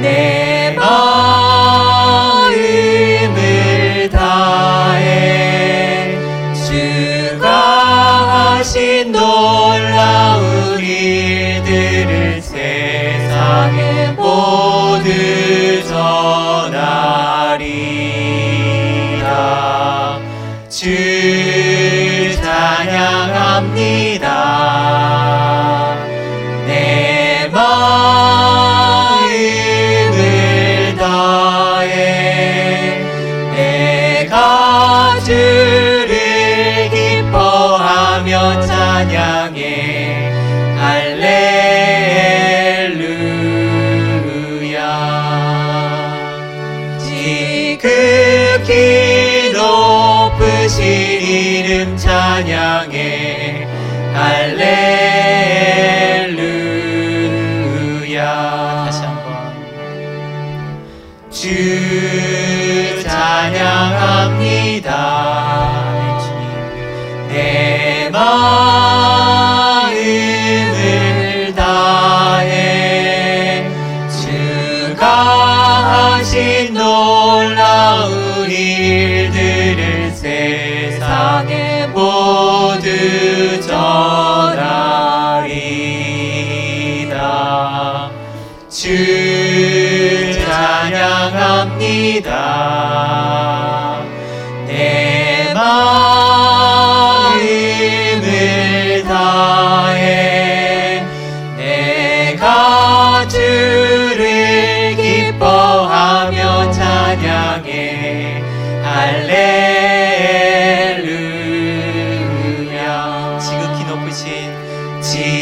내 마음을 다해 주가 하신 놀라운 일들을 세상에 모두 전하리라. 주 찬양합니다. 지극히 높으신 이름 찬양해. 할렐루야. 다시 한번. 주 찬양합니다. 내 마음을 다해. 주가 하신 놀라운 일들을 세상에 모두 전하리다 주 찬양합니다 할렐루야. 지극히 높으신 지극히